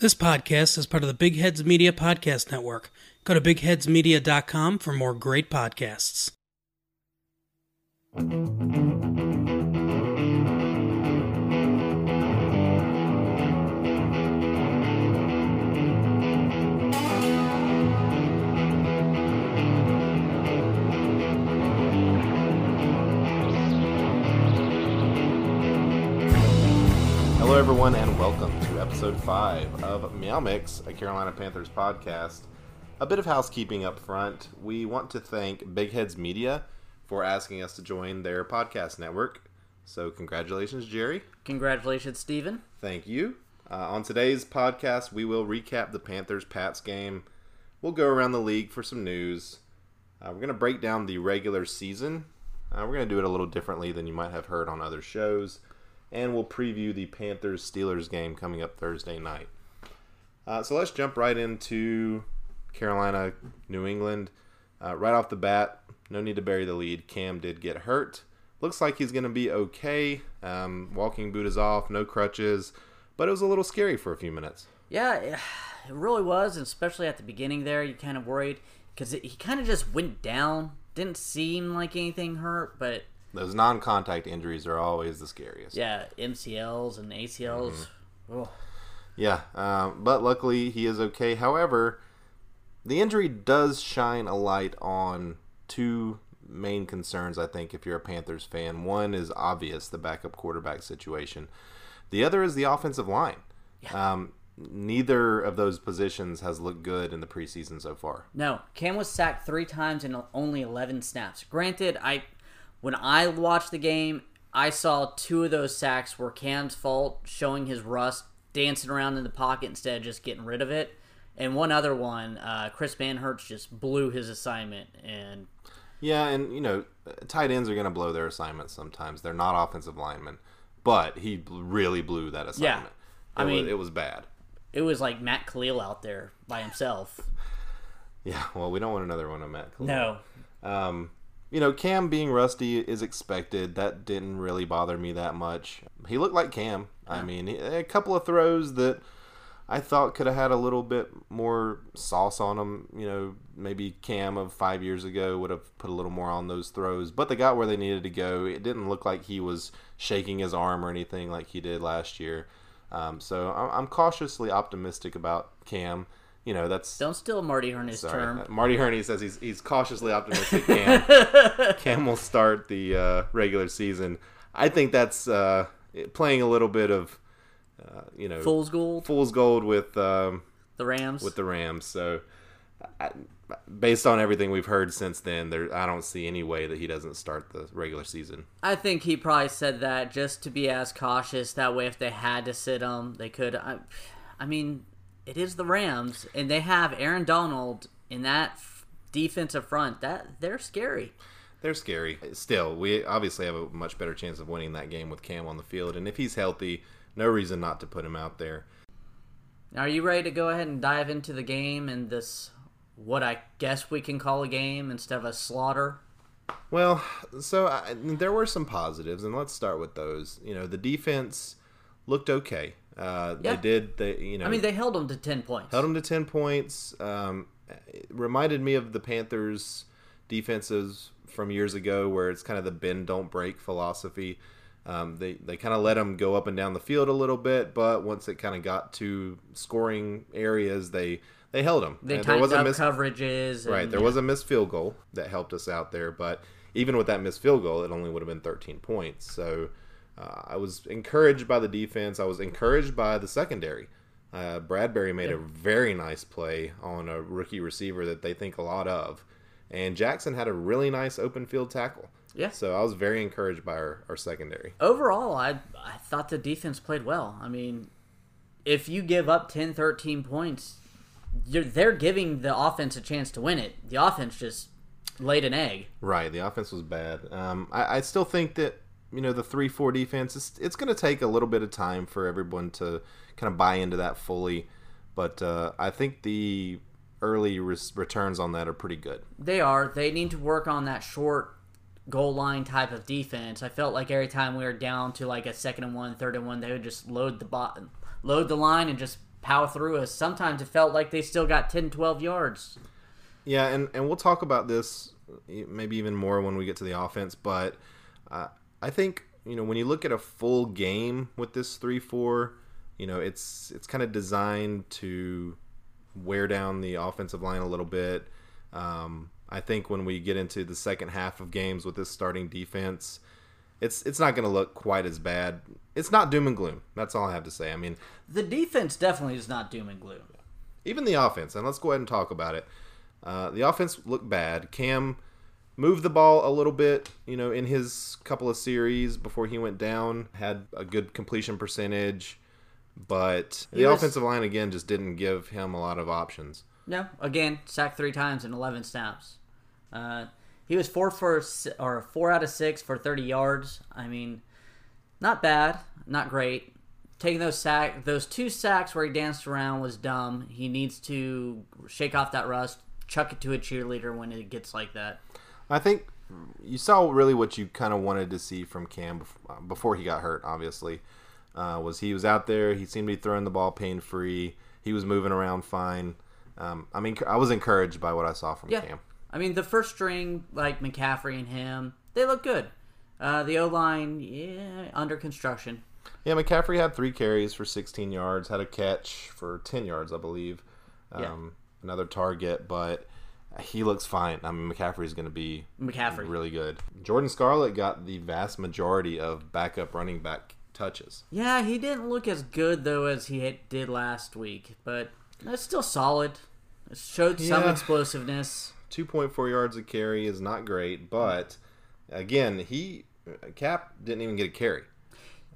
This podcast is part of the Big Heads Media Podcast Network. Go to bigheadsmedia.com for more great podcasts. Hello, everyone, and welcome episode five of Meow Mix, a Carolina Panthers podcast. A bit of housekeeping up front. We want to thank Big Heads Media for asking us to join their podcast network. So, congratulations, Jerry. Congratulations, Steven. Thank you. Uh, on today's podcast, we will recap the Panthers Pats game. We'll go around the league for some news. Uh, we're going to break down the regular season. Uh, we're going to do it a little differently than you might have heard on other shows. And we'll preview the Panthers Steelers game coming up Thursday night. Uh, so let's jump right into Carolina, New England. Uh, right off the bat, no need to bury the lead. Cam did get hurt. Looks like he's going to be okay. Um, walking boot is off, no crutches, but it was a little scary for a few minutes. Yeah, it really was, and especially at the beginning there, you kind of worried because he kind of just went down. Didn't seem like anything hurt, but Those non contact injuries are always the scariest. yeah, MCLs and ACLs. Oh, Yeah, um, but luckily he is okay. However, the injury does shine a light on two main concerns, I think, if you're a Panthers fan. One is obvious, the backup quarterback situation. The other is the offensive line. Um, neither of those positions has looked good in the preseason so far. No, Cam was sacked three times in only 11 snaps. Granted, I when I watched the game, I saw two of those sacks were Cam's fault, showing his rust, dancing around in the pocket instead of just getting rid of it. And one other one, uh, Chris Manhertz just blew his assignment, and Yeah, and you know, tight ends are going to blow their assignments sometimes. They're not offensive linemen, but he really blew that assignment. Yeah. I It was- mean- it was bad. it was like Matt Kalil out there by himself. Yeah, well, we don't want another one of Matt. Kalil. No, Um, you know, Cam being rusty is expected. That didn't really bother me that much. He looked like Cam. I mean, a couple of throws that I thought could have had a little bit more sauce on them. You know, maybe Cam of five years ago would have put a little more on those throws, but they got where they needed to go. It didn't look like he was shaking his arm or anything like he did last year. Um, so I'm cautiously optimistic about Cam. You know, that's don't steal Marty Hurney's Sorry. term. Uh, Marty Hurney says he's he's cautiously optimistic. Cam, Cam will start the uh, regular season. I think that's uh, playing a little bit of uh, you know Fool's gold, fool's gold with um, the Rams. with the Rams. So, I, based on everything we've heard since then, there I don't see any way that he doesn't start the regular season. I think he probably said that just to be as cautious. That way, if they had to sit him, they could. I, I mean, it is the Rams, and they have Aaron Donald in that f- defensive front. That they're scary. They're scary. Still, we obviously have a much better chance of winning that game with Cam on the field, and if he's healthy, no reason not to put him out there. Are you ready to go ahead and dive into the game and this what I guess we can call a game instead of a slaughter? Well, so I, there were some positives, and let's start with those. You know, the defense looked okay. Uh, Yeah. They did. They you know I mean, they held them to ten points. held them to ten points. Um, it reminded me of the Panthers' defenses from years ago, where it's kind of the bend don't break philosophy. Um, they they kind of let them go up and down the field a little bit, but once it kind of got to scoring areas, they they held them. They And tightened up miss- coverages. and- Right, there was a missed field goal that helped us out there, but even with that missed field goal, it only would have been 13 points. So uh, I was encouraged by the defense. I was encouraged by the secondary. Uh, Bradberry made a very nice play on a rookie receiver that they think a lot of, and Jackson had a really nice open field tackle. Yeah. So I was very encouraged by our, our secondary. overall, I I thought the defense played well. I mean, if you give up 10, 13 points, you're, they're giving the offense a chance to win it. The offense just laid an egg. Right, the offense was bad. Um, I, I still think that you know the three four defense. It's, it's going to take a little bit of time for everyone to kind of buy into that fully, but uh, I think the early res- returns on that are pretty good. They are. They need to work on that short goal line type of defense. I felt like every time we were down to like a second and one, third and one, they would just load the bot, load the line and just power through us. Sometimes it felt like they still got 10, 12 yards. Yeah, and, and we'll talk about this maybe even more when we get to the offense. But uh, I think you know when you look at a full game with this three four, you know it's it's kind of designed to wear down the offensive line a little bit. Um, I think when we get into the second half of games with this starting defense, it's it's not going to look quite as bad. It's not doom and gloom. That's all I have to say. I mean, the defense definitely is not doom and gloom. Even the offense, and let's go ahead and talk about it. Uh, the offense looked bad. Cam moved the ball a little bit, you know, in his couple of series before he went down. Had a good completion percentage, but he the was, offensive line again just didn't give him a lot of options. No, again, sacked three times in eleven snaps. Uh, he was four for or four out of six for thirty yards. I mean, not bad, not great. Taking those sack, those two sacks where he danced around was dumb. He needs to shake off that rust, chuck it to a cheerleader when it gets like that. I think you saw really what you kind of wanted to see from Cam before he got hurt. Obviously, uh, was he was out there. He seemed to be throwing the ball pain free. He was moving around fine. Um, I mean, I was encouraged by what I saw from yeah. Cam. I mean, the first string like McCaffrey and him, they look good. Uh, the O line, yeah, under construction. Yeah, McCaffrey had three carries for 16 yards, had a catch for 10 yards, I believe. Um, yeah. Another target, but he looks fine. I mean, McCaffrey's going to be McCaffrey really good. Jordan Scarlett got the vast majority of backup running back touches. Yeah, he didn't look as good though as he did last week, but it's still solid. It showed some explosiveness. 2.4 yards a carry is not great, but again, he Cap didn't even get a carry.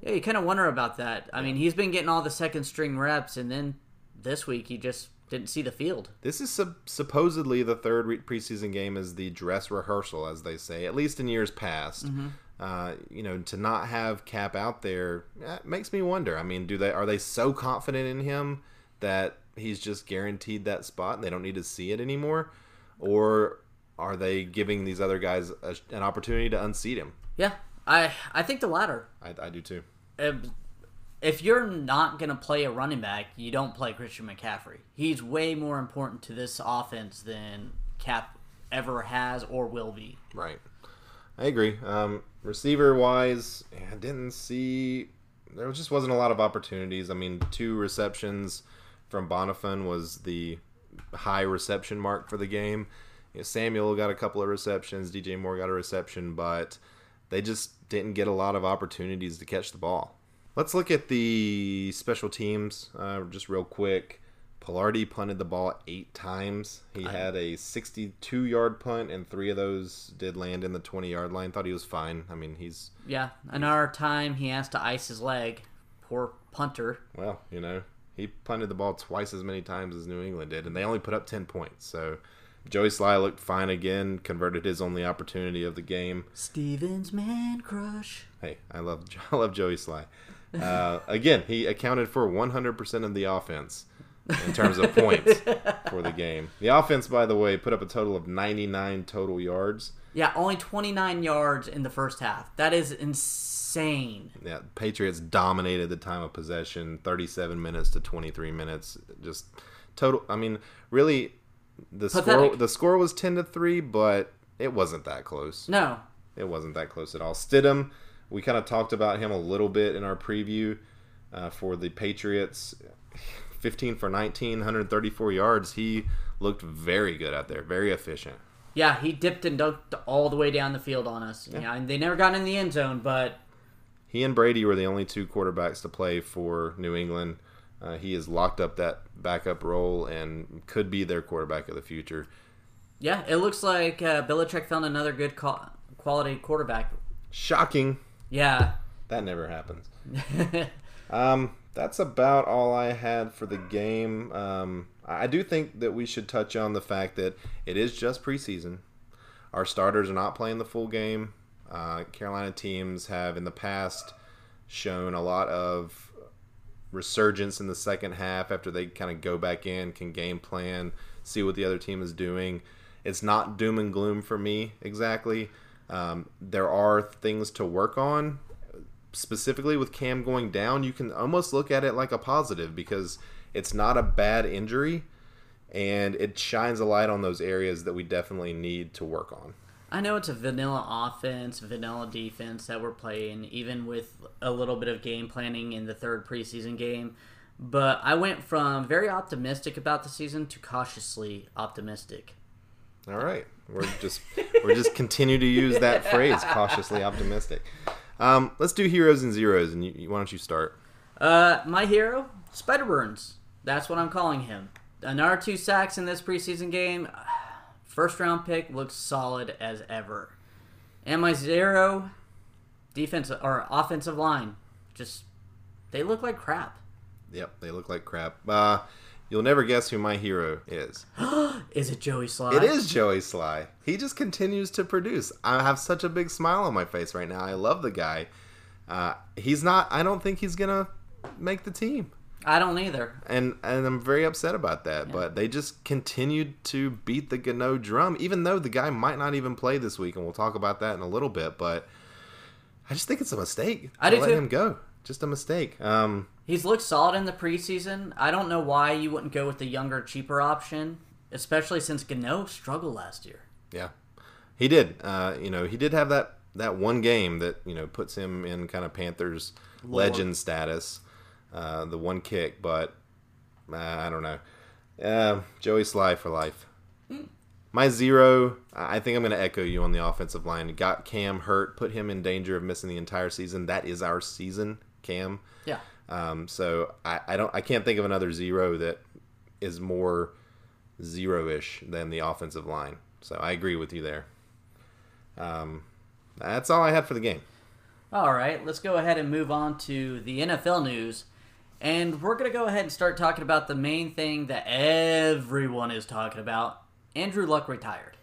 Yeah, you kind of wonder about that. I mean, he's been getting all the second string reps, and then this week he just didn't see the field. This is sub- supposedly the third re- preseason game as the dress rehearsal, as they say, at least in years past. Mm-hmm. Uh, you know, to not have Cap out there makes me wonder. I mean, do they are they so confident in him that he's just guaranteed that spot and they don't need to see it anymore, or are they giving these other guys a, an opportunity to unseat him? Yeah, I I think the latter. I, I do too. Um, if you're not going to play a running back, you don't play Christian McCaffrey. He's way more important to this offense than Cap ever has or will be. Right. I agree. Um, receiver wise, I didn't see. There just wasn't a lot of opportunities. I mean, two receptions from Bonnafon was the high reception mark for the game. You know, Samuel got a couple of receptions. DJ Moore got a reception, but they just didn't get a lot of opportunities to catch the ball. Let's look at the special teams uh, just real quick. Palardy punted the ball eight times. He had a 62 yard punt, and three of those did land in the 20 yard line. Thought he was fine. I mean, he's. Yeah, another time he has to ice his leg. Poor punter. Well, you know, he punted the ball twice as many times as New England did, and they only put up 10 points. So Joey Slye looked fine again, converted his only opportunity of the game. Steven's man crush. Hey, I love I love Joey Slye. Uh, again, he accounted for 100% of the offense in terms of points for the game. The offense, by the way, put up a total of 99 total yards. Yeah, only 29 yards in the first half. That is insane. Yeah, Patriots dominated the time of possession, 37 minutes to 23 minutes. Just total. I mean, really, the Pathetic. score the score was 10 to three, but it wasn't that close. No, it wasn't that close at all. Stidham we kind of talked about him a little bit in our preview uh, for the Patriots. 15 for 19, 134 yards. He looked very good out there, very efficient. Yeah, he dipped and dunked all the way down the field on us. Yeah, yeah and they never got in the end zone, but he and Brady were the only two quarterbacks to play for New England. Uh, he has locked up that backup role and could be their quarterback of the future. Yeah, it looks like uh, Belichick found another good quality quarterback. Shocking. Yeah. That never happens. um, that's about all I had for the game. Um, I do think that we should touch on the fact that it is just preseason. Our starters are not playing the full game. Uh, Carolina teams have in the past shown a lot of resurgence in the second half after they kind of go back in, can game plan, see what the other team is doing. It's not doom and gloom for me exactly. Um, there are things to work on. Specifically with Cam going down, you can almost look at it like a positive because it's not a bad injury, and it shines a light on those areas that we definitely need to work on. I know it's a vanilla offense, vanilla defense that we're playing, even with a little bit of game planning in the third preseason game. But I went from very optimistic about the season to cautiously optimistic. All right, we're just we're just continue to use that phrase, cautiously optimistic. Um, let's do heroes and zeros, and you, why don't you start? Uh, my hero, Spider Burns. That's what I'm calling him. Another two sacks in this preseason game. First round pick looks solid as ever. And my zero, defense or offensive line, just they look like crap. Yep, they look like crap. Uh, you'll never guess who my hero is. Is it Joey Slye? It is Joey Slye. He just continues to produce. I have such a big smile on my face right now. I love the guy. Uh, he's not. I don't think he's gonna make the team. I don't either. and and I'm very upset about that. But they just continued to beat the Gano drum, even though the guy might not even play this week, and we'll talk about that in a little bit. But I just think it's a mistake. I to do let too. him go. Just a mistake. Um, He's looked solid in the preseason. I don't know why you wouldn't go with the younger, cheaper option, especially since Gano struggled last year. yeah, he did. Uh, you know, he did have that that one game that you know puts him in kind of Panthers legend status. Uh, the one kick, but uh, I don't know. Uh, Joey Slye for life. My zero, I think I'm going to echo you on the offensive line. Got Cam hurt, put him in danger of missing the entire season. That is our season, Cam. Yeah. Um, so I, I don't, I can't think of another zero that is more zero-ish than the offensive line. So I agree with you there. Um, that's all I had for the game. All right, let's go ahead and move on to the NFL news. And we're going to go ahead and start talking about the main thing that everyone is talking about. Andrew Luck retired.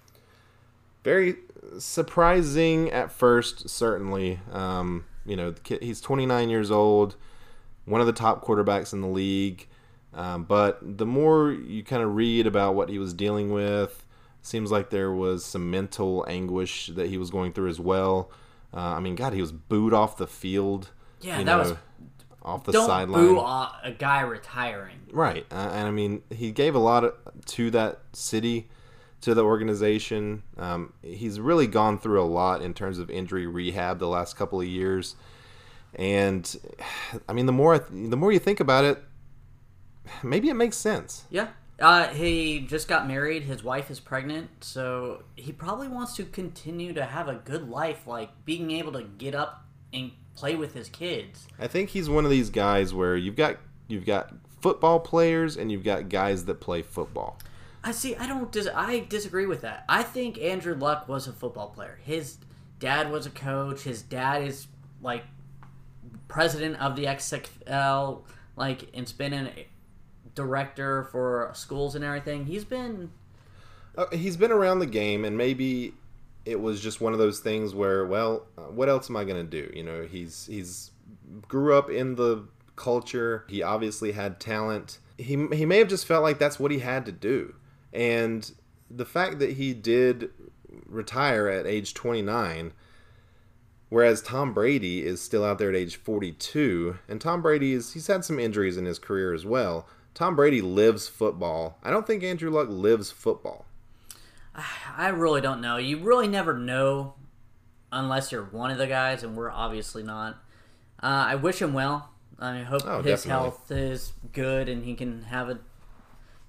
very surprising at first certainly um, you know he's 29 years old one of the top quarterbacks in the league. Um, but the more you kind of read about what he was dealing with seems like there was some mental anguish that he was going through as well. Uh, i mean god he was booed off the field Yeah, that was- off the Don't sideline. boo a, a guy retiring. Right, uh, and I mean, he gave a lot of, to that city, to the organization. Um, he's really gone through a lot in terms of injury rehab the last couple of years, and I mean, the more the more you think about it, maybe it makes sense. Yeah. Uh, he just got married. His wife is pregnant, so he probably wants to continue to have a good life, like being able to get up and play with his kids. I think he's one of these guys where you've got you've got football players and you've got guys that play football. I see. I don't. Dis- I disagree with that. I think Andrew Luck was a football player. His dad was a coach. His dad is like president of the XFL, like, and has been a director for schools and everything. He's been Uh, he's been around the game, and maybe it was just one of those things where, well, uh, what else am I going to do? You know, he's he's grew up in the culture. He obviously had talent. He he may have just felt like that's what he had to do, and the fact that he did retire at age 29 whereas Tom Brady is still out there at age 42 and Tom Brady is he's had some injuries in his career as well. Tom Brady lives football. I don't think Andrew Luck lives football. I really don't know. You really never know unless you're one of the guys, and we're obviously not. Uh, I wish him well. I hope Oh, his definitely. health is good and he can have a.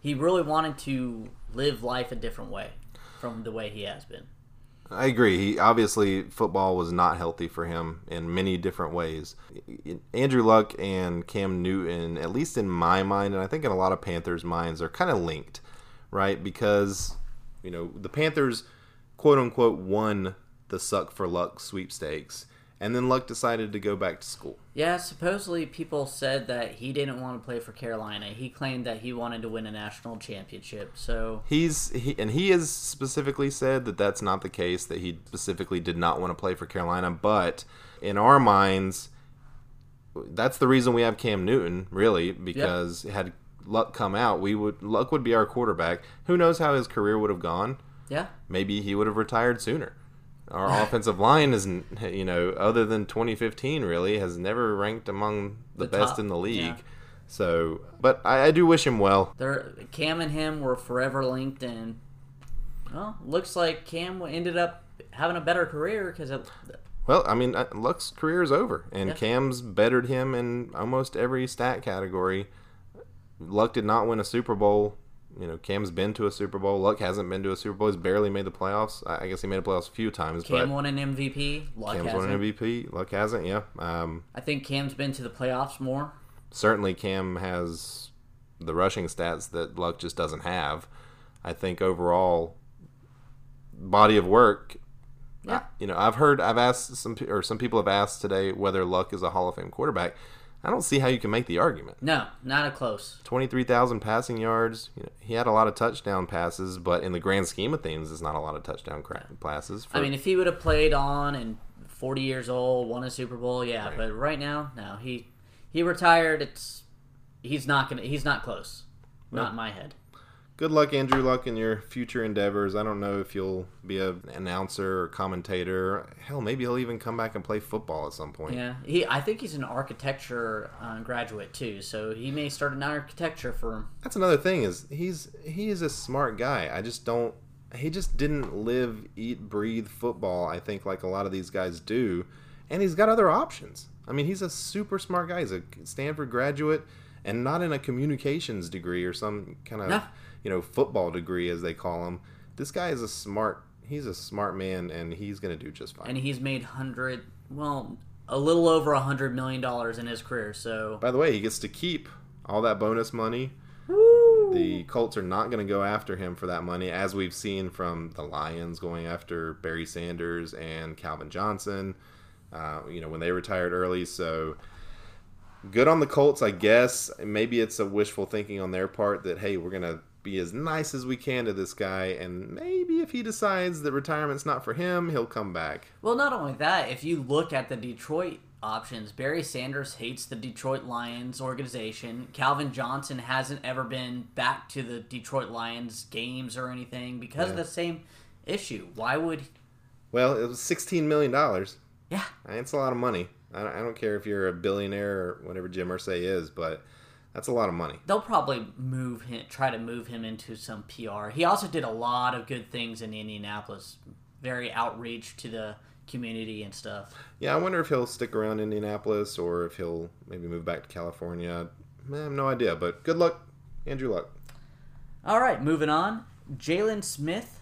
He really wanted to live life a different way from the way he has been. I agree. He obviously football was not healthy for him in many different ways. Andrew Luck and Cam Newton, at least in my mind, and I think in a lot of Panthers' minds, are kind of linked, right? Because you know the Panthers, quote unquote, won the suck for luck sweepstakes, and then Luck decided to go back to school. Yeah, supposedly people said that he didn't want to play for Carolina. He claimed that he wanted to win a national championship. So He's he, and he has specifically said that that's not the case. That he specifically did not want to play for Carolina. But in our minds, that's the reason we have Cam Newton, really, because had Luck come out, we would Luck would be our quarterback. Who knows how his career would have gone? yeah, Maybe he would have retired sooner. Our offensive line isn't, you know, other than 2015, really has never ranked among the, The best top, in the league. yeah. So, but I, I do wish him well. They're, Cam and him were forever linked, and well, looks like Cam ended up having a better career because Well, I mean, uh, Luck's career is over, and Yeah. Cam's bettered him in almost every stat category. Luck did not win a Super Bowl. You know, Cam's been to a Super Bowl. Luck hasn't been to a Super Bowl. He's barely made the playoffs. I guess he made the playoffs a few times, Cam but won an MVP. Luck Cam's hasn't. won an MVP. Luck hasn't. Yeah. Um, I think Cam's been to the playoffs more. certainly, Cam has the rushing stats that Luck just doesn't have. I think overall, body of work. Yeah. I- you know, I've heard, I've asked some, or some people have asked today whether Luck is a Hall of Fame quarterback. I don't see how you can make the argument. No, not a close. 23,000 passing yards. You know, he had a lot of touchdown passes, but in the grand scheme of things, it's not a lot of touchdown cra- passes. For, I mean, if he would have played on and 40 years old, won a Super Bowl, yeah. Right. But right now, no. He he retired. It's he's not gonna. He's not close. Not in my head. Good luck, Andrew Luck, in your future endeavors. I don't know if you'll be an announcer or commentator. Hell, maybe he'll even come back and play football at some point. Yeah, he. I think he's an architecture uh, graduate too, so he may start an architecture firm. That's another thing is he's he is a smart guy. I just don't he just didn't live, eat, breathe football, I think like a lot of these guys do. And he's got other options. I mean, he's a super smart guy. He's a Stanford graduate and not in a communications degree or some kind of, No. You know, football degree as they call him. This guy is a smart he's a smart man and he's going to do just fine. and he's made hundred, well, a little over a hundred million dollars in his career. So By the way, he gets to keep all that bonus money. The Colts are not going to go after him for that money, as we've seen from the Lions going after Barry Sanders and Calvin Johnson. Uh, you know when they retired early, so good on the Colts, I guess. Maybe it's a wishful thinking on their part that hey, we're going to be as nice as we can to this guy, and maybe if he decides that retirement's not for him, he'll come back. Well, not only that, if you look at the Detroit options, Barry Sanders hates the Detroit Lions organization. Calvin Johnson hasn't ever been back to the Detroit Lions games or anything because of the same issue. Why would? Well, it was sixteen million dollars. Yeah, It's a lot of money. I don't, I don't care if you're a billionaire or whatever Jim Irsay is, but that's a lot of money. they'll probably move him, try to move him into some PR. He also did a lot of good things in Indianapolis, very outreach to the community and stuff. Yeah, I wonder if he'll stick around Indianapolis or if he'll maybe move back to California. I have no idea, but good luck, Andrew Luck. All right, moving on. Jaylon Smith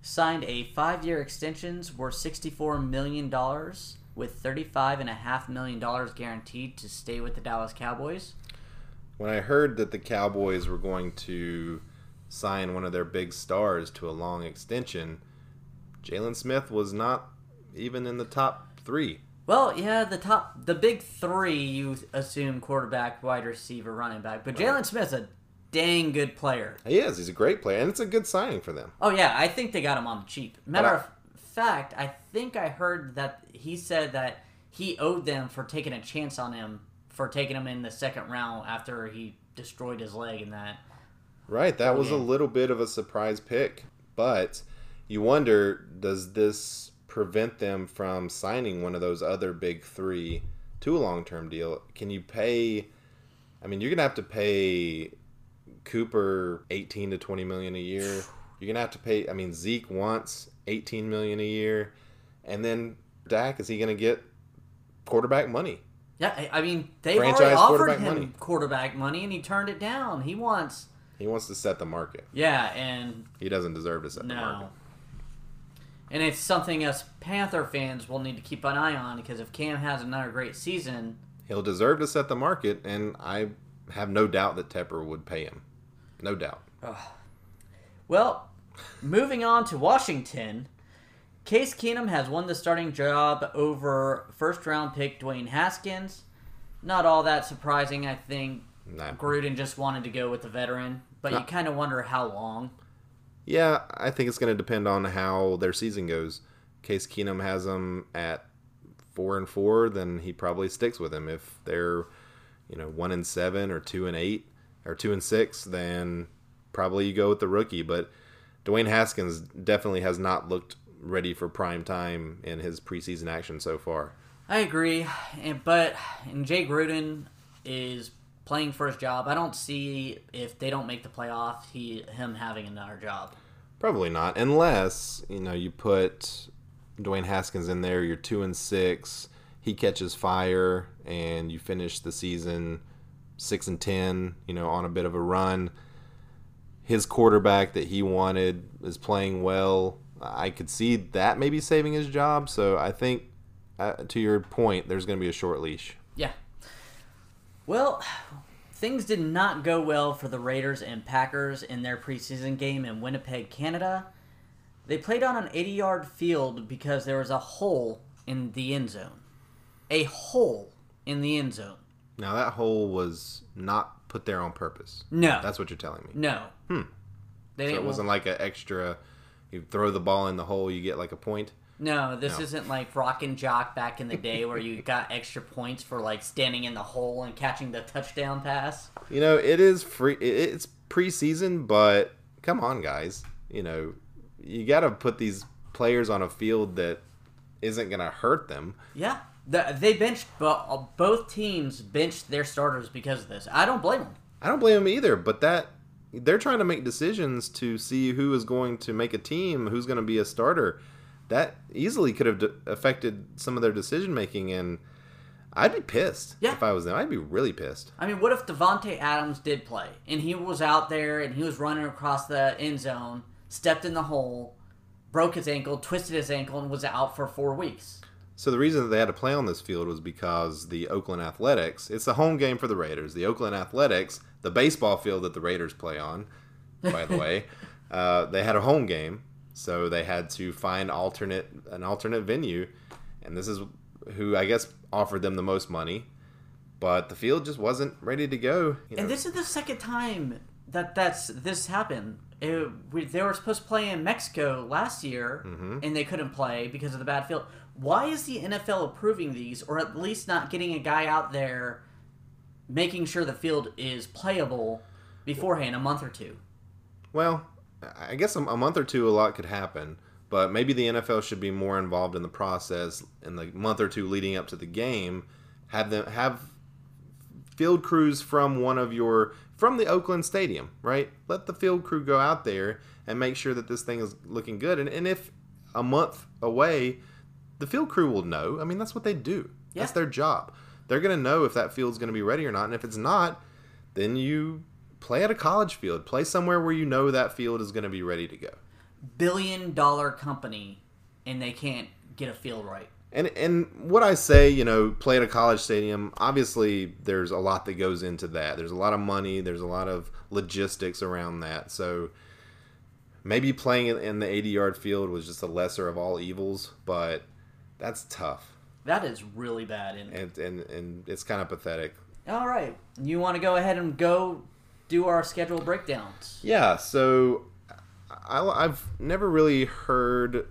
signed a five-year extensions worth sixty-four million dollars, with thirty-five and a half million dollars guaranteed to stay with the Dallas Cowboys. When I heard that the Cowboys were going to sign one of their big stars to a long extension, Jaylon Smith was not even in the top three. Well, yeah, the top, the big three, you assume quarterback, wide receiver, running back, but Jaylon Smith's a dang good player. He is. He's a great player, and it's a good signing for them. Oh yeah, I think they got him on the cheap. Matter I- of fact, I think I heard that he said that he owed them for taking a chance on him for taking him in the second round after he destroyed his leg in that. Right, that was a little bit of a surprise pick, but you wonder does this prevent them from signing one of those other big 3 to a long-term deal? Can you pay I mean, you're to have to pay Cooper 18 to 20 million a year. You're to have to pay I mean, Zeke wants 18 million a year, and then Dak is he to get quarterback money? Yeah, I- I mean they've Franchise already offered quarterback him money. quarterback money, and he turned it down. He wants, He wants to set the market. yeah, and He doesn't deserve to set the market. no. And it's something us Panther fans will need to keep an eye on because if Cam has another great season, He'll deserve to set the market, and I have no doubt that Tepper would pay him. No doubt. Well, moving on to Washington, Case Keenum has won the starting job over first round pick Dwayne Haskins. Not all that surprising, I think. Nah. Gruden just wanted to go with the veteran, but you kind of wonder how long. Yeah, I think it's going to depend on how their season goes. Case Keenum has them at four and four, then he probably sticks with him. If they're, you know, one and seven or two and eight or two and six, then probably you go with the rookie. But Dwayne Haskins definitely has not looked ready for prime time in his preseason action so far. I agree, and, but and Jay Gruden is playing for his job. I don't see if they don't make the playoff, he him having another job. Probably not, unless you know you put Dwayne Haskins in there. You're two and six. He catches fire, and you finish the season six and ten. You know, on a bit of a run. His quarterback that he wanted is playing well. I could see that maybe saving his job. So I think, uh, to your point, there's going to be a short leash. Yeah. Well, things did not go well for the Raiders and Packers in their preseason game in Winnipeg, Canada. They played on an 80 yard field because there was a hole in the end zone. A hole in the end zone. Now that hole was not put there on purpose. No. That's what you're telling me. No. Hmm. They So it wasn't like an extra. You throw the ball in the hole, you get like a point. no, this No. isn't like Rock and Jock back in the day where you got extra points for like standing in the hole and catching the touchdown pass. You know, it is free. It's preseason, but come on, guys. You know, you got to put these players on a field that isn't going to hurt them. Yeah. The, they benched, bo- both teams benched their starters because of this. I don't blame them. I don't blame them either, but that they're trying to make decisions to see who is going to make a team, who's going to be a starter. That easily could have d- affected some of their decision making, and I'd be pissed Yeah. if I was them. I'd be really pissed. I mean, what if Davante Adams did play and he was out there and he was running across the end zone, stepped in the hole, broke his ankle, twisted his ankle, and was out for four weeks? So the reason that they had to play on this field was because the Oakland Athletics. It's a home game for the Raiders. The Oakland Athletics, the baseball field that the Raiders play on, by the way, uh, they had a home game, so they had to find alternate an alternate venue, and this is who I guess offered them the most money, but the field just wasn't ready to go. You know, And this is the second time that that's this happened. It, we, they were supposed to play in Mexico last year, and they couldn't play because of the bad field. Why is the NFL approving these, or at least not getting a guy out there making sure the field is playable beforehand, a month or two? Well, I guess a, month or two, a lot could happen. But maybe the NFL should be more involved in the process in the month or two leading up to the game. Have them have field crews from one of your from the Oakland Stadium, right? Let the field crew go out there and make sure that this thing is looking good. And, and if a month away, the field crew will know. I mean, that's what they do. That's their job. They're going to know if that field's going to be ready or not. And if it's not, then you play at a college field. Play somewhere where you know that field is going to be ready to go. Billion dollar company, and they can't get a field right. And and what I say, you know, play at a college stadium. Obviously, there's a lot that goes into that. There's a lot of money. There's a lot of logistics around that. So maybe playing in- in the 80 yard field was just a lesser of all evils, but that's tough, That is really bad. And and and, and it's kind of pathetic. all right, you want to go ahead and go do our schedule breakdowns? Yeah, so I, I've never really heard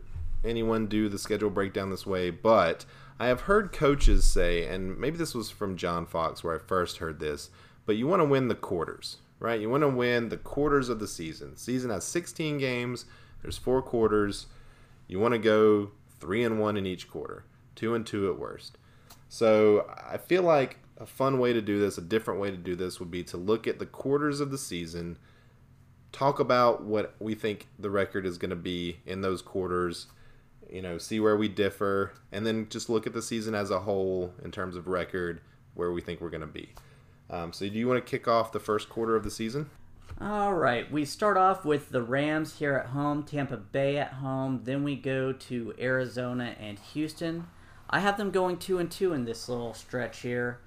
anyone do the schedule breakdown this way, but I have heard coaches say, and maybe this was from John Fox where I first heard this, but you want to win the quarters, right? You want to win the quarters of the season. Season has 16 games. There's four quarters. You want to go three and one in each quarter, two and two at worst. So I feel like a fun way to do this, a different way to do this, would be to look at the quarters of the season, talk about what we think the record is going to be in those quarters, you know, see where we differ, and then just look at the season as a whole in terms of record, where we think we're going to be. Um, so, do you want to kick off the first quarter of the season? All right, we start off with the Rams here at home, Tampa Bay at home. Then we go to Arizona and Houston. I have them going two and two in this little stretch here.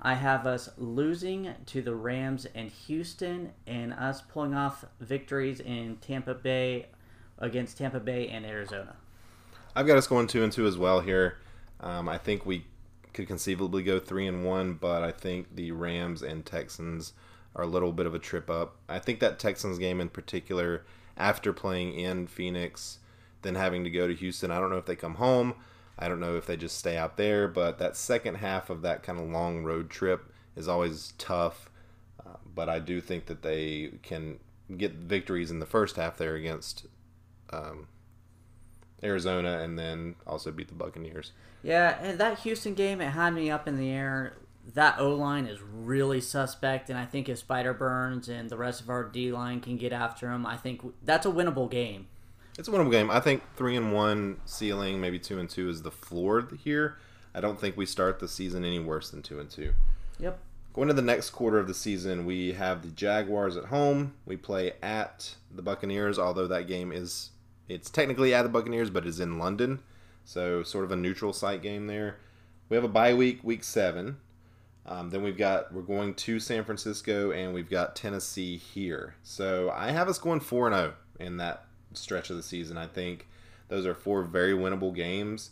I have us losing to the Rams and Houston, and us pulling off victories in Tampa Bay against Tampa Bay and Arizona. I've got us going two and two as well here. Um, I think we could conceivably go three and one, but I think the Rams and Texans are a little bit of a trip up. I think that Texans game in particular, after playing in Phoenix, then having to go to Houston, I don't know if they come home. I don't know if they just stay out there, but that second half of that kind of long road trip is always tough. Uh, but I do think that they can get victories in the first half there against um, Arizona and then also beat the Buccaneers. Yeah, and that Houston game, it had me up in the air. That O line is really suspect, and I think if Spider Burns and the rest of our D line can get after him, I think that's a winnable game. It's a winnable game. I think three and one ceiling, maybe two and two is the floor here. I don't think we start the season any worse than two and two. Yep. Going to the next quarter of the season, we have the Jaguars at home. We play at the Buccaneers, although that game is it's technically at the Buccaneers, but is in London, so sort of a neutral site game there. We have a bye week, week seven. Um, then we've got we're going to San Francisco and we've got Tennessee here. So I have us going four and zero in that stretch of the season. I think those are four very winnable games.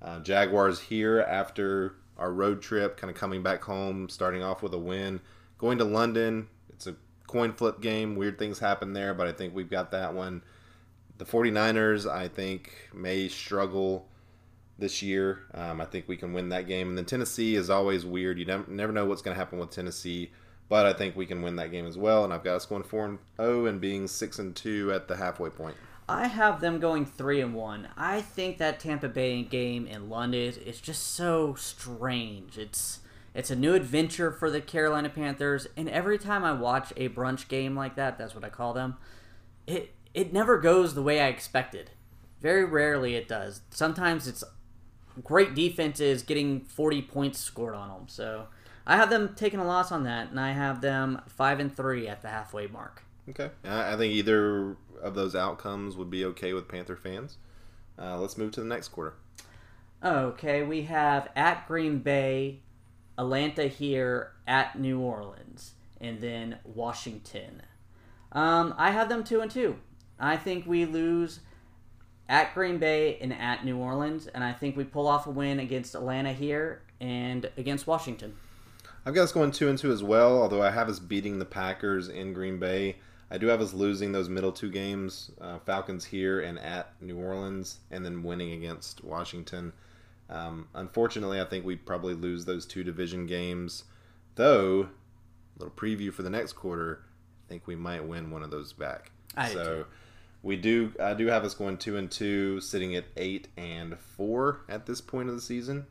Uh, Jaguars here after our road trip, kind of coming back home, starting off with a win. Going to London, it's a coin flip game. Weird things happen there, but I think we've got that one. The 49ers, I think, may struggle this year. Um, I think we can win that game. And then Tennessee is always weird. You never, never know what's going to happen with Tennessee, but I think we can win that game as well. And I've got us going 4 and 0 and being 6 and 2 at the halfway point. I have them going three and one. I think that Tampa Bay game in London is just so strange. It's it's a new adventure for the Carolina Panthers, and every time I watch a brunch game like that, that's what I call them. It it never goes the way I expected. Very rarely it does. Sometimes it's great defenses getting 40 points scored on them. So I have them taking a loss on that, and I have them five and three at the halfway mark. Okay, I think either of those outcomes would be okay with Panther fans. Uh, let's move to the next quarter. Okay, we have at Green Bay, Atlanta here, at New Orleans, and then Washington. Um, I have them two and two. I think we lose at Green Bay and at New Orleans, and I think we pull off a win against Atlanta here and against Washington. I've got us going two and two as well. Although I have us beating the Packers in Green Bay. I do have us losing those middle two games, uh, Falcons here and at New Orleans, and then winning against Washington. Um, unfortunately, I think we probably lose those two division games. Though, a little preview for the next quarter, I think we might win one of those back. I so we do. I do have us going two and two, sitting at eight and four at this point of the season.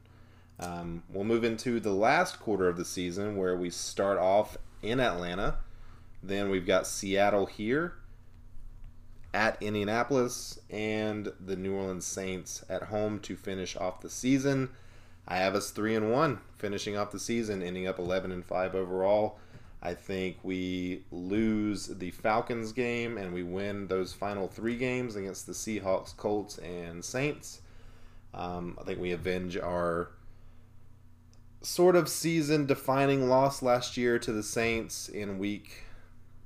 Um, we'll move into the last quarter of the season where we start off in Atlanta then we've got Seattle here at Indianapolis and the New Orleans Saints at home to finish off the season. I have us 3 and 1 finishing off the season ending up 11 and 5 overall. I think we lose the Falcons game and we win those final 3 games against the Seahawks, Colts and Saints. Um, I think we avenge our sort of season defining loss last year to the Saints in week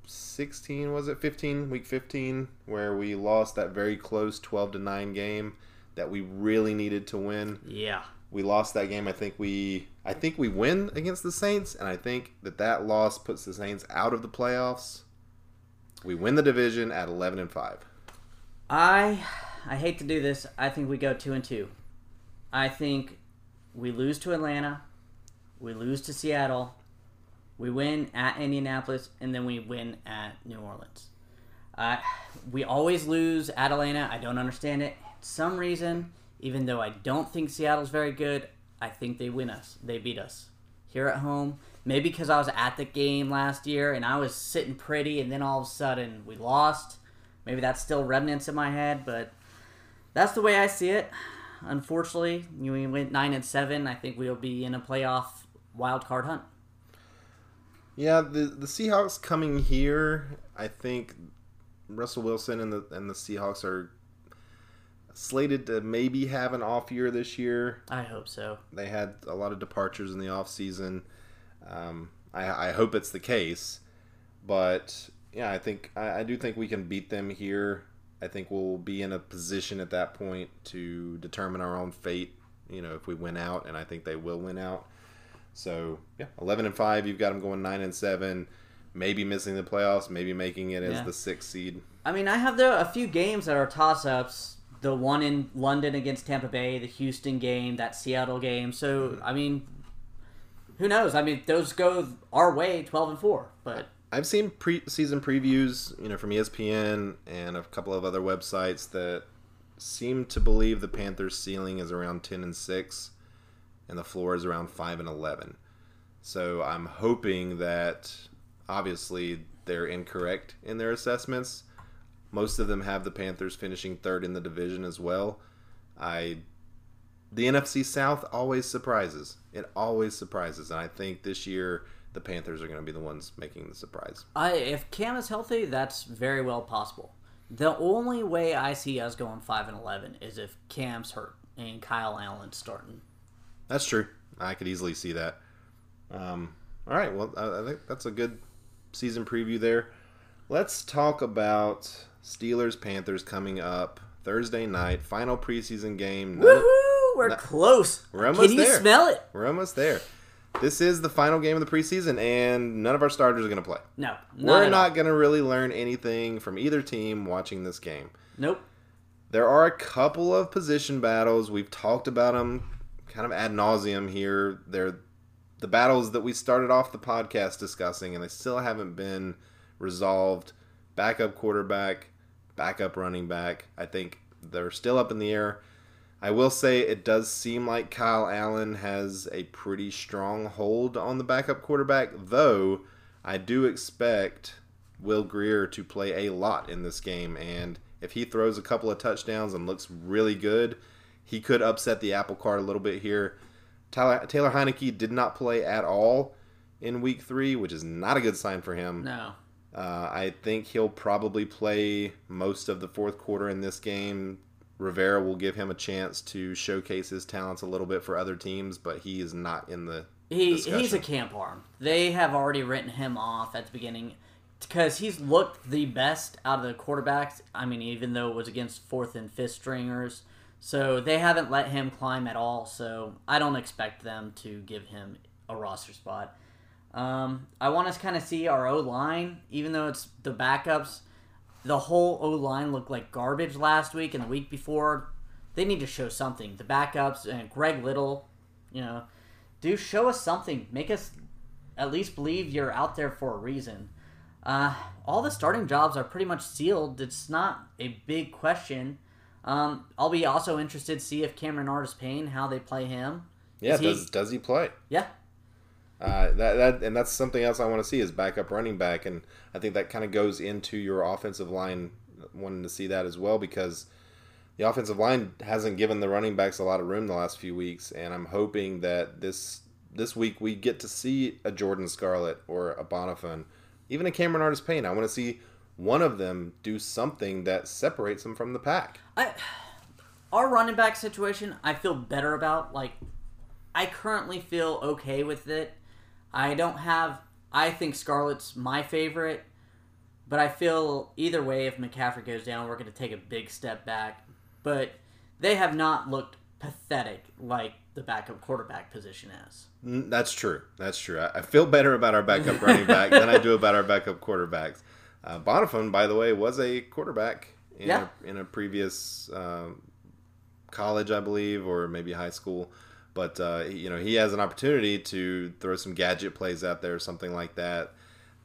16 was it 15 week 15 where we lost that very close 12 to 9 game that we really needed to win Yeah. We lost that game i think we i think we win against the saints and i think that that loss puts the saints out of the playoffs we win the division at 11 and 5 I I hate to do this. I think we go 2 and 2. I think we lose to Atlanta, we lose to Seattle, we win at Indianapolis, and then we win at New Orleans. Uh, we always lose at Atlanta. I don't understand it. some reason, even though I don't think Seattle's very good, I think they win us. They beat us here at home. Maybe because I was at the game last year and I was sitting pretty, and then all of a sudden we lost. Maybe that's still remnants in my head, but that's the way I see it. Unfortunately, we went nine and seven. I think we'll be in a playoff wild card hunt. Yeah, the the Seahawks coming here, I think Russell Wilson and the and the Seahawks are slated to maybe have an off year this year. I hope so. They had a lot of departures in the off season. Um, I, I hope it's the case, but yeah, I think I, I do think we can beat them here. I think we'll be in a position at that point to determine our own fate. You know, if we win out, and I think they will win out. So yeah, eleven and five. You've got them going nine and seven. Maybe missing the playoffs. Maybe making it as Yeah. the sixth seed. I mean, I have there a few games that are toss ups. The one in London against Tampa Bay, the Houston game, that Seattle game. So, mm-hmm. I mean, who knows? I mean, those go our way, twelve and four. But I've seen pre-season previews, you know, from ESPN and a couple of other websites that seem to believe the Panthers' ceiling is around ten and six, and the floor is around five and eleven. So I'm hoping that obviously they're incorrect in their assessments. Most of them have the Panthers finishing third in the division as well. I the NFC South always surprises. It always surprises, and I think this year the Panthers are going to be the ones making the surprise. I if Cam is healthy, that's very well possible. The only way I see us going five and eleven is if Cam's hurt and Kyle Allen's starting. That's true. I could easily see that. Um, all right, well, I, I think that's a good season preview there. Let's talk about Steelers Panthers coming up Thursday night, final preseason game. None Woohoo! We're close. We're almost there. Can you there. smell it? We're almost there. This is the final game of the preseason, and none of our starters are going to play. No, We're at not going to really learn anything from either team watching this game. Nope. There are a couple of position battles. We've talked about them kind of ad nauseum here. They're the battles that we started off the podcast discussing, and they still haven't been resolved. Backup quarterback, backup running back. I think they're still up in the air. I will say it does seem like Kyle Allen has a pretty strong hold on the backup quarterback, though I do expect Will Grier to play a lot in this game. And if he throws a couple of touchdowns and looks really good, he could upset the apple cart a little bit here. Tyler, Taylor Heinicke did not play at all in week three, which is not a good sign for him. No. Uh, I think he'll probably play most of the fourth quarter in this game. Rivera will give him a chance to showcase his talents a little bit for other teams, but he is not in the He he's a camp arm. They have already written him off at the beginning because he's looked the best out of the quarterbacks. I mean, even though it was against fourth and fifth stringers, so they haven't let him climb at all. So I don't expect them to give him a roster spot. Um, I want to kind of see our O line, even though it's the backups. The whole O line looked like garbage last week and the week before. They need to show something. The backups and Greg Little, you know, do show us something. Make us at least believe you're out there for a reason. Uh, all the starting jobs are pretty much sealed. It's not a big question. Um, I'll be also interested to see if Cameron Artis Payne how they play him. Yeah, he- does does he play? Yeah, Uh, that that and that's something else I want to see is backup running back, and I think that kind of goes into your offensive line wanting to see that as well because the offensive line hasn't given the running backs a lot of room the last few weeks, and I'm hoping that this this week we get to see a Jordan Scarlett or a Bonnafon, even a Cameron Artis Payne. I want to see one of them do something that separates them from the pack. I our running back situation I feel better about. Like I currently feel okay with it. I don't have I think Scarlett's my favorite, but I feel either way if McCaffrey goes down, we're gonna take a big step back. But they have not looked pathetic like the backup quarterback position has. Mm, That's true. That's true. I, feel better about our backup running back than I do about our backup quarterbacks. Uh, Bonnafon, by the way, was a quarterback in, Yeah. a, in a previous um, college, I believe, or maybe high school. But uh, you know, he has an opportunity to throw some gadget plays out there, or something like that.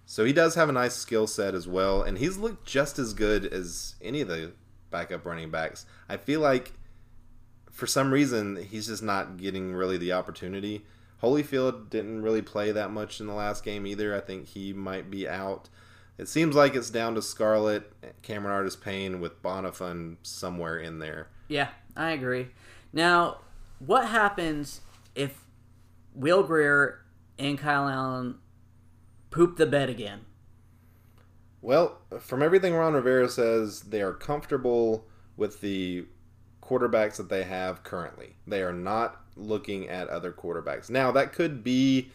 So he does have a nice skill set as well, and he's looked just as good as any of the backup running backs. I feel like for some reason he's just not getting really the opportunity. Holyfield didn't really play that much in the last game either. I think he might be out. It seems like it's down to Scarlett, Cameron Artis Payne with Bonnafon somewhere in there. Yeah, I agree. Now, what happens if Will Grier and Kyle Allen poop the bed again? Well, from everything Ron Rivera says, they are comfortable with the quarterbacks that they have currently. They are not looking at other quarterbacks. Now, that could be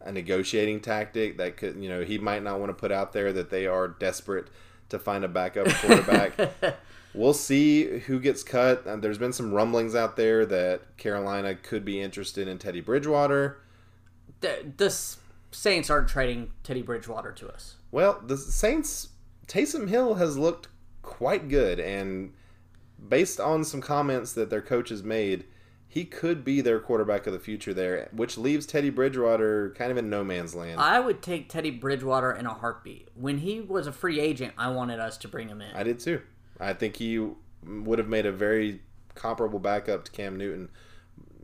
a negotiating tactic. That could, you know, he might not want to put out there that they are desperate to find a backup quarterback. we'll see who gets cut. Uh, there's been some rumblings out there that Carolina could be interested in Teddy Bridgewater. the, the Saints aren't trading Teddy Bridgewater to us. Well, the Saints, Taysom Hill has looked quite good, and based on some comments that their coach has made, he could be their quarterback of the future there, which leaves Teddy Bridgewater kind of in no man's land. I would take Teddy Bridgewater in a heartbeat. When he was a free agent, I wanted us to bring him in. I did too. I think he would have made a very comparable backup to Cam Newton.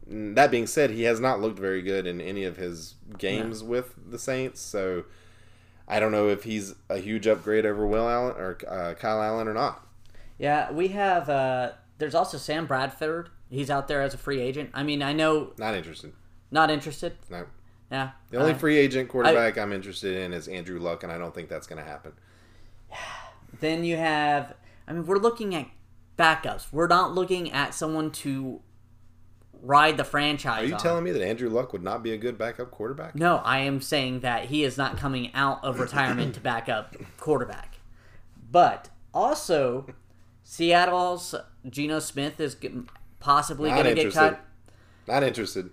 that being said, he has not looked very good in any of his games with the Saints. So I don't know if he's a huge upgrade over Will Allen or uh, Kyle Allen or not. Yeah, we have. Uh, there's also Sam Bradford. He's out there as a free agent. I mean, I know Not interested. not interested. No. Yeah. The only Uh, free agent quarterback I, am interested in is Andrew Luck, and I don't think that's going to happen. Then you have. I mean, we're looking at backups. We're not looking at someone to ride the franchise. Are you on. telling me that Andrew Luck would not be a good backup quarterback? No, I am saying that he is not coming out of retirement to back up quarterback. But also, Seattle's Geno Smith is possibly going to get cut. Not interested.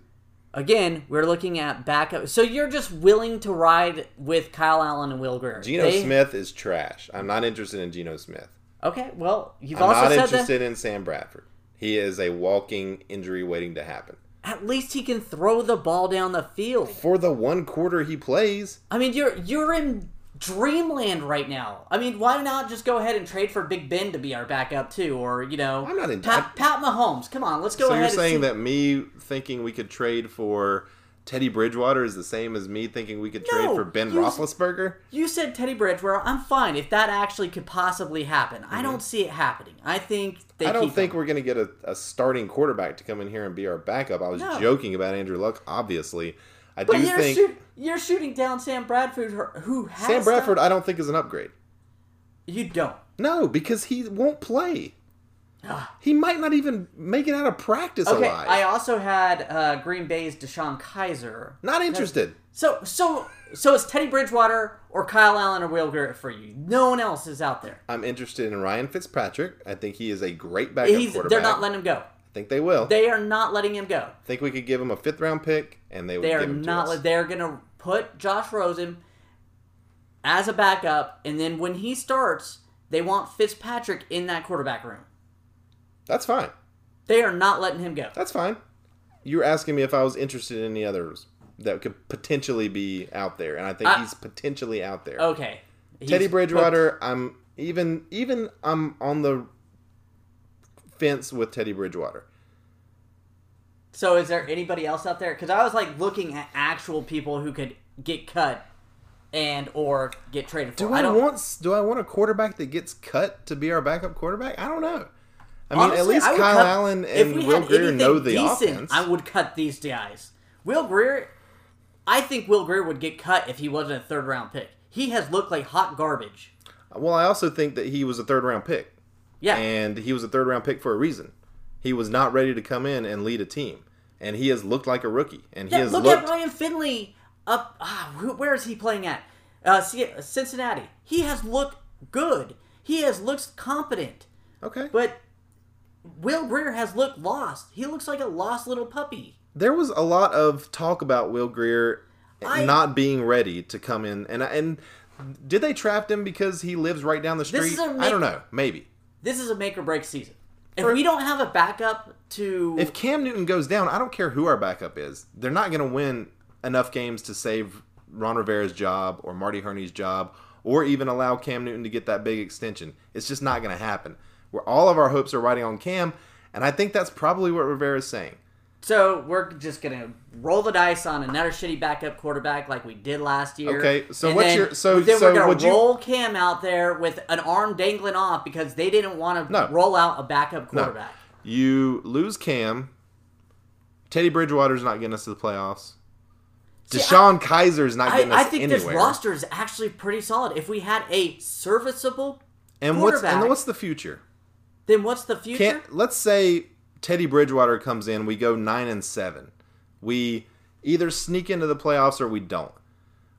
Again, we're looking at backup. So you're just willing to ride with Kyle Allen and Will Grier. Geno They- Smith is trash. I'm not interested in Geno Smith. Okay, well, you've I'm also not said interested in Sam Bradford. He is a walking injury waiting to happen. at least he can throw the ball down the field. For the one quarter he plays, I mean, you're you're in dreamland right now. I mean, why not just go ahead and trade for Big Ben to be our backup too, or you know, I'm not in- Pat, Pat Mahomes. Come on, let's go so ahead. you're saying see- that me thinking we could trade for Teddy Bridgewater is the same as me thinking we could trade No, for Ben you- Roethlisberger? you said Teddy Bridgewater. I'm fine if that actually could possibly happen. I don't see it happening. I think they Mm-hmm. I don't think we're going to get a, a starting quarterback to come in here and be our backup. I was No. joking about Andrew Luck, obviously. I But do you're, think shoot, you're shooting down Sam Bradford, who- who has Sam Bradford, done- I don't think is an upgrade. you don't. No, because he won't play. He might not even make it out of practice Okay, alive. I also had uh, Green Bay's DeShone Kizer. not interested. So, so, so it's Teddy Bridgewater or Kyle Allen or Will Garrett for you. No one else is out there. I'm interested in Ryan Fitzpatrick. I think he is a great backup He's, quarterback. they're not letting him go. I think they will. They are not letting him go. I think we could give him a fifth round pick, and they would They are give him not. to us. They're gonna put Josh Rosen as a backup, and then when he starts, they want Fitzpatrick in that quarterback room. That's fine. They are not letting him go. That's fine. You were asking me if I was interested in any others that could potentially be out there, and I think I- he's potentially out there. Okay. He's Teddy put- Bridgewater, I'm even even I'm on the fence with Teddy Bridgewater. So is there anybody else out there? Because I was like looking at actual people who could get cut and or get traded for. Do I, don't want do I want a quarterback that gets cut to be our backup quarterback? I don't know. I mean, at least Kyle cut- Allen and Will Grier know the decent, offense. I would cut these guys. Will Grier, I think Will Grier would get cut if he wasn't a third round pick. He has looked like hot garbage. Well, I also think that he was a third round pick. Yeah, and he was a third round pick for a reason. He was not ready to come in and lead a team, and he has looked like a rookie. And he yeah. has Look looked. at Ryan Finley up. Ah, where is he playing at? Uh, Cincinnati. He has looked good. He has looked competent. Okay, But Will Grier has looked lost. He looks like a lost little puppy. there was a lot of talk about Will Grier I- not being ready to come in, and and did they trap him because he lives right down the street? a I make- don't know. Maybe This is a make or break season. If For- we don't have a backup to if Cam Newton goes down, I don't care who our backup is. They're not going to win enough games to save Ron Rivera's job or Marty Hurney's job, or even allow Cam Newton to get that big extension. It's just not going to happen. Where all of our hopes are riding on Cam, and I think that's probably what Rivera's saying. So we're just gonna roll the dice on another shitty backup quarterback like we did last year. Okay, so And what's then- your- so- then so we're gonna would you- roll Cam out there with an arm dangling off because they didn't want to No. roll out a backup No. quarterback. You lose Cam. Teddy Bridgewater's not getting us to the playoffs. See, DeShone Kizer's not getting I, us I think anywhere. this roster is actually pretty solid. If we had a serviceable and what's and what's the future? Then what's the future? Can't let's say Teddy Bridgewater comes in, we go nine and seven. We either sneak into the playoffs or we don't.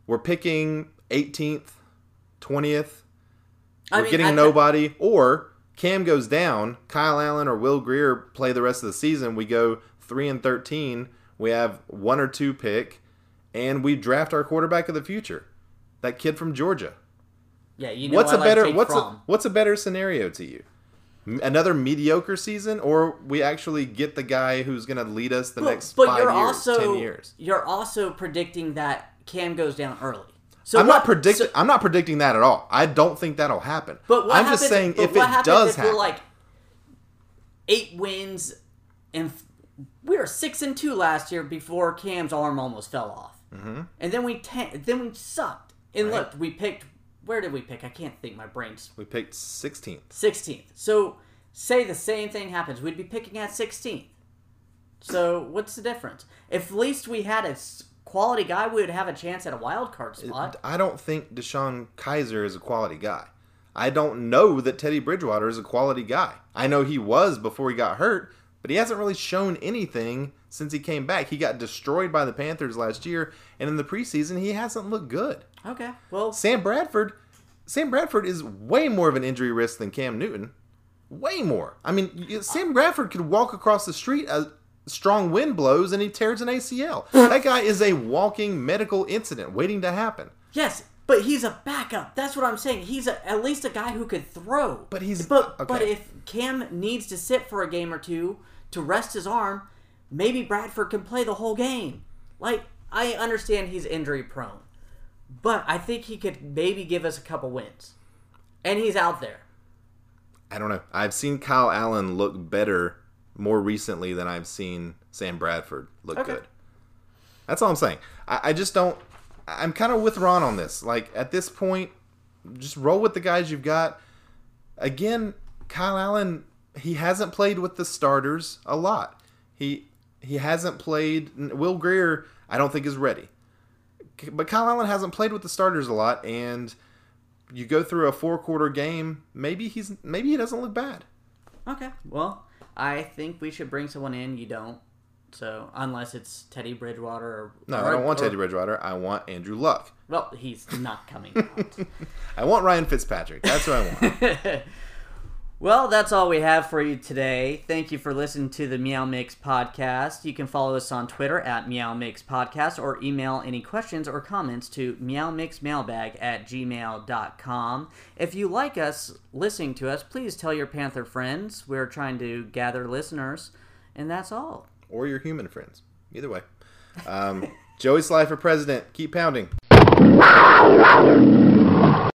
We're picking 18th, 20th. We're I mean, getting I- nobody. Or Cam goes down, Kyle Allen or Will Grier play the rest of the season. We go three and 13. We have one or two pick, and we draft our quarterback of the future, that kid from Georgia. Yeah, you know what's I a like better what's a, what's a better scenario to you? Another mediocre season, or we actually get the guy who's going to lead us the next but five you're years, also ten years. you're also predicting that Cam goes down early. So I'm what- not predicting. so- I'm not predicting that at all. I don't think that'll happen. but what I'm happens, just saying if it does if happen, we're like eight wins and we were six and two last year before Cam's arm almost fell off, mm-hmm. and then we ta- then we sucked. And Right. look, we picked. Where did we pick? I can't think. My brain's We picked 16th. 16th. So say the same thing happens, we'd be picking at 16th. So what's the difference? If at least we had a quality guy, we would have a chance at a wild card spot. I don't think DeShone Kizer is a quality guy. I don't know that Teddy Bridgewater is a quality guy. I know he was before he got hurt, but he hasn't really shown anything since he came back. He got destroyed by the Panthers last year, and in the preseason, he hasn't looked good. Okay, well, Sam Bradford, Sam Bradford is way more of an injury risk than Cam Newton. Way more. I mean, Sam Bradford could walk across the street, a strong wind blows, and he tears an ACL. That guy is a walking medical incident waiting to happen. yes, but he's a backup. That's what I'm saying. He's a, at least a guy who could throw. But he's- but but if Cam needs to sit for a game or two to rest his arm, maybe Bradford can play the whole game. Like I understand he's injury prone, but I think he could maybe give us a couple wins, and he's out there. I don't know. I've seen Kyle Allen look better more recently than I've seen Sam Bradford look Okay. good. That's all I'm saying. I, I just don't. I'm kind of with Ron on this. Like at this point, just roll with the guys you've got. Again, Kyle Allen, he hasn't played with the starters a lot. He he hasn't played. Will Grier, I don't think is ready. But Kyle Allen hasn't played with the starters a lot, and you go through a four quarter game, maybe he's maybe he doesn't look bad. Okay. Well, I think we should bring someone in. You don't. So unless it's Teddy Bridgewater or No, or- I don't want or- Teddy Bridgewater. I want Andrew Luck. Well, he's not coming out. I want Ryan Fitzpatrick. That's what I want. Well, that's all we have for you today. Thank you for listening to the Meow Mix podcast. You can follow us on Twitter at Meow Mix Podcast or email any questions or comments to meowmixmailbag at gmail.com. If you like us, listening to us, please tell your Panther friends. We're trying to gather listeners, and that's all. or your human friends. Either way. Um, Joey Slye for president. Keep pounding.